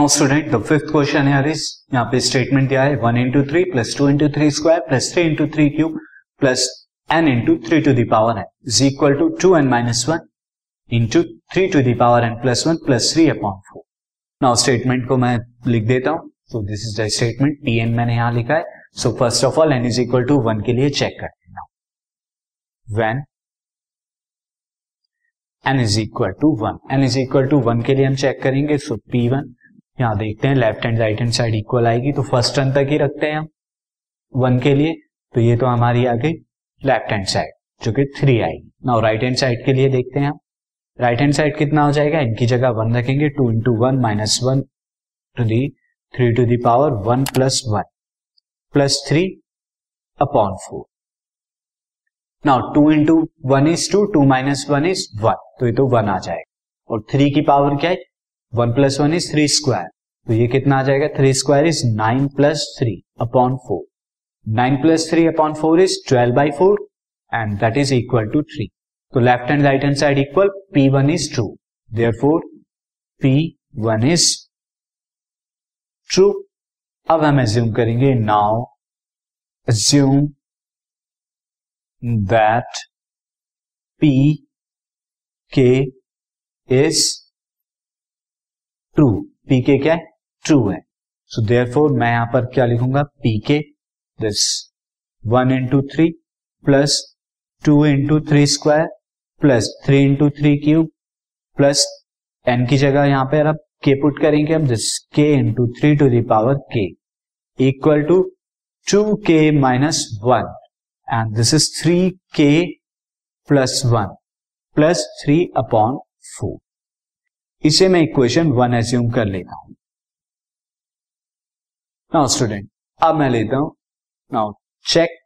Now student the fifth question है is यहाँ पे स्टेटमेंट दिया है one into three plus two into three square plus three into three cube plus n into three to the power है is equal to two n minus one into three to the power n plus one plus three upon four now statement को मैं लिख देता हूँ। So this is the statement T n मैंने यहाँ लिखा है। So first of all n is equal to one के लिए चेक कर हैं। When n is equal to one n is equal to one के लिए हम चेक करेंगे। सो पी वन यहाँ देखते हैं left hand right hand side equal आएगी तो फ़र्स्ट टर्न तक ही रखते हैं हम वन के लिए तो ये तो हमारी आ गई लेफ़्ट हैंड साइड जो कि थ्री आएगी। नाउ राइट हैंड साइड के लिए देखते हैं हम राइट हैंड साइड कितना हो जाएगा, इनकी जगह वन रखेंगे two into one minus one to the three to the power one plus one plus three upon four now two into one is two two minus one is one तो ये तो one आ जाएगा। और three की power क्या है? One plus one is three square. तो ये कितना आ जाएगा? Three square is nine plus three upon four. Nine plus three upon four is twelve by four and that is equal to three तो left and right hand side equal P one is true therefore P one is true अब हम assume करेंगे now assume that P k is true P k क्या है? True है. सो therefore मैं यहाँ पर क्या लिखूँगा? P k this one into three plus two into three square plus three into three cube plus n की जगह यहाँ पर अब के पुट करेंगे, हम this k into three to the power k equal to two k minus one and this is three k plus one plus three upon four इसे मैं equation one assume कर लेता हूँ। नाउ स्टूडेंट अब मैं लेता हूँ। Now check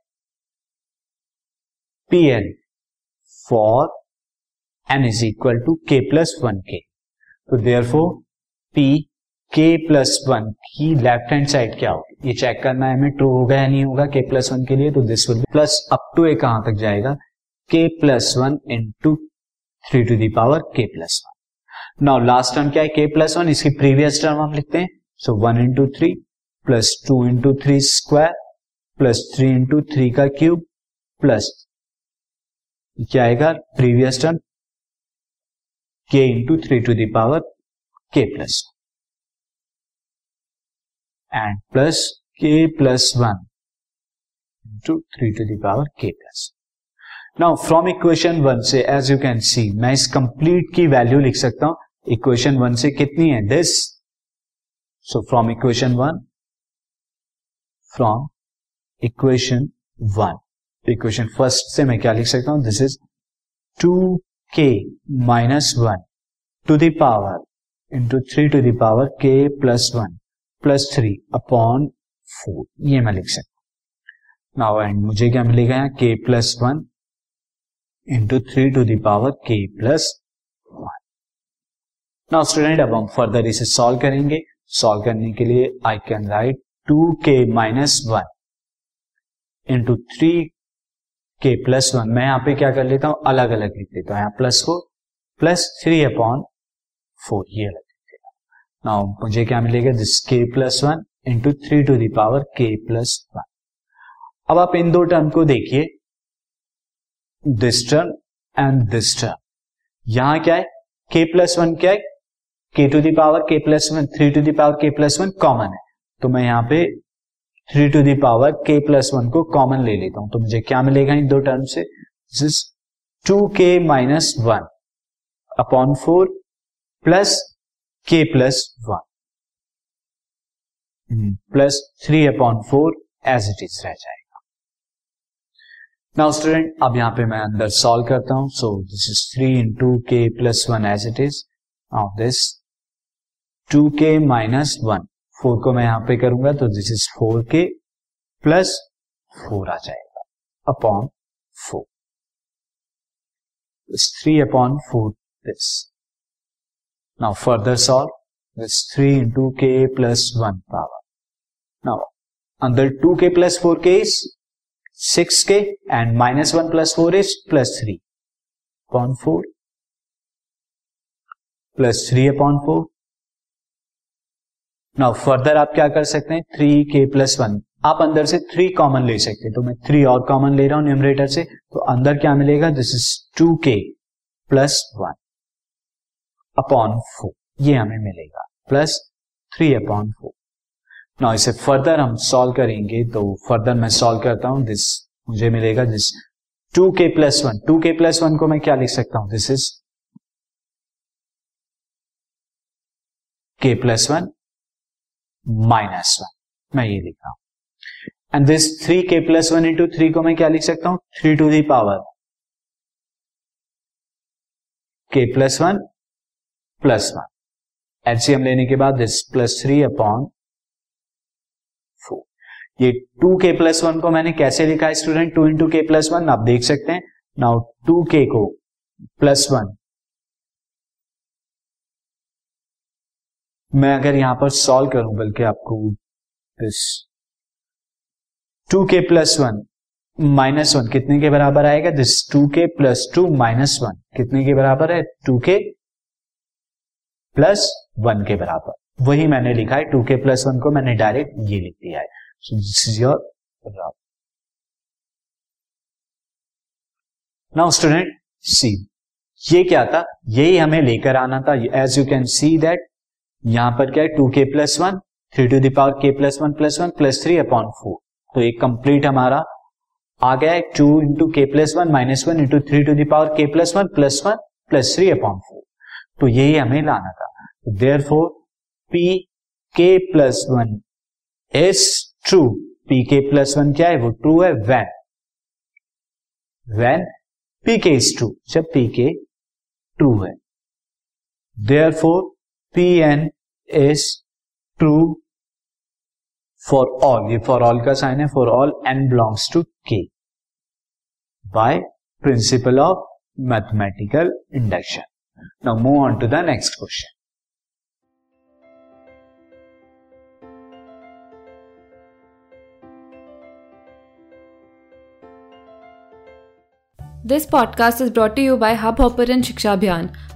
P n for n is equal to k plus one के तो there for P k plus one की लेफ़्ट हैंड साइड क्या होगी? ये चेक करना है हमें ट्रू होगा या नहीं होगा के प्लस वन के लिए तो this will plus up to a कहाँ तक जाएगा? K plus one into three to the power k plus one now last term क्या है? के प्लस वन इसकी प्रीवियस टर्म हम लिखते हैं। So one into three plus two into three square plus three into three का cube plus क्या आएगा? Previous term k into three to the power k plus and plus k plus one into three to the power k plus now from equation one से as you can see मैं इस complete की value लिख सकता हूँ। Equation one से कितनी है? This so from equation one from equation one equation first से मैं क्या लिख सकता हूँ? This is two k minus one to the power into three to the power k plus one plus three upon four ये मैं लिख सकता हूँ। नाउ एंड मुझे क्या मिलेगा यहाँ? K plus one into three to the power k plus now student अब हम फर्दर इसे सॉल्व करेंगे। सॉल्व करने के लिए I can write two k minus one into three k plus one मैं यहाँ पे क्या कर लेता हूँ? अलग अलग लिख देता हूँ। यहाँ plus four plus three upon four ये अलग लिख देता नाउ मुझे क्या मिलेगा? This k plus one into three to the power k plus one अब आप इन दो टर्म को देखिए। This term and this term यहाँ क्या है? के प्लस वन क्या है? K to the power k plus one three to the power k plus one common है। तो मैं यहाँ पे three to the power k plus one को कॉमन ले लेता हूँ। तो मुझे क्या मिलेगा इन दो टर्म से? Two k minus one upon four plus k plus one plus three upon four as it is रह जाएगा। नाउ स्टूडेंट अब यहाँ पे मैं अंदर सॉल्व करता हूँ। So this is three into k plus one as it is of this two k minus one. Four को मैं यहाँ पे करूँगा तो this is four k plus four आ जाएगा upon four three upon four this now further solve this three into k plus one power now अंदर two k plus four k is six k and minus one plus four is plus three upon four plus three upon four now further आप क्या कर सकते हैं? Three के plus one आप अंदर से थ्री कॉमन ले सकते हैं। तो मैं थ्री और कॉमन ले रहा हूँ न्यूमरेटर से। तो अंदर क्या मिलेगा? This is two k plus one upon four ये हमें मिलेगा। प्लस थ्री अपॉन फोर ना इसे फर्दर हम सॉल्व करेंगे। तो फर्दर मैं सॉल्व करता हूँ। दिस मुझे मिलेगा। This two k plus one two k plus one को मैं क्या लिख सकता हूँ? This is k plus one minus one. मैं ये लिख रहा हूँ। And this three k plus one into three को मैं क्या लिख सकता हूँ? Three to the power k plus one plus one HCM लेने के बाद this plus three upon four ये टू के प्लस वन को मैंने कैसे लिखा है student two into k plus one आप देख सकते हैं। नाउ टू के को प्लस वन मैं अगर यहाँ पर सॉल्व करूँ, बल्कि आपको this two k plus one minus one कितने के बराबर आएगा? This two k plus two minus one कितने के बराबर है? टू के प्लस वन के बराबर। वही मैंने लिखा है टू के प्लस वन को मैंने डायरेक्ट ये लिख दिया है। So this is your now student see ये क्या था? यही हमें लेकर आना था। As you can see that यहाँ पर क्या है? Two k plus one three to the power k plus one plus one plus three upon four तो एक कंप्लीट हमारा आ गया है two into k plus one minus one into three to the power k plus one plus one plus three upon four तो यही हमें लाना था। There for P k plus one is true P k plus one क्या है? वो true है when when P k is true जब पी के ट्रू है। There for P n is true for all ये फॉर ऑल का sign है for all n belongs to k by principle of mathematical induction now move on to the next question this podcast is brought you by Hubhopper Shiksha Abhiyan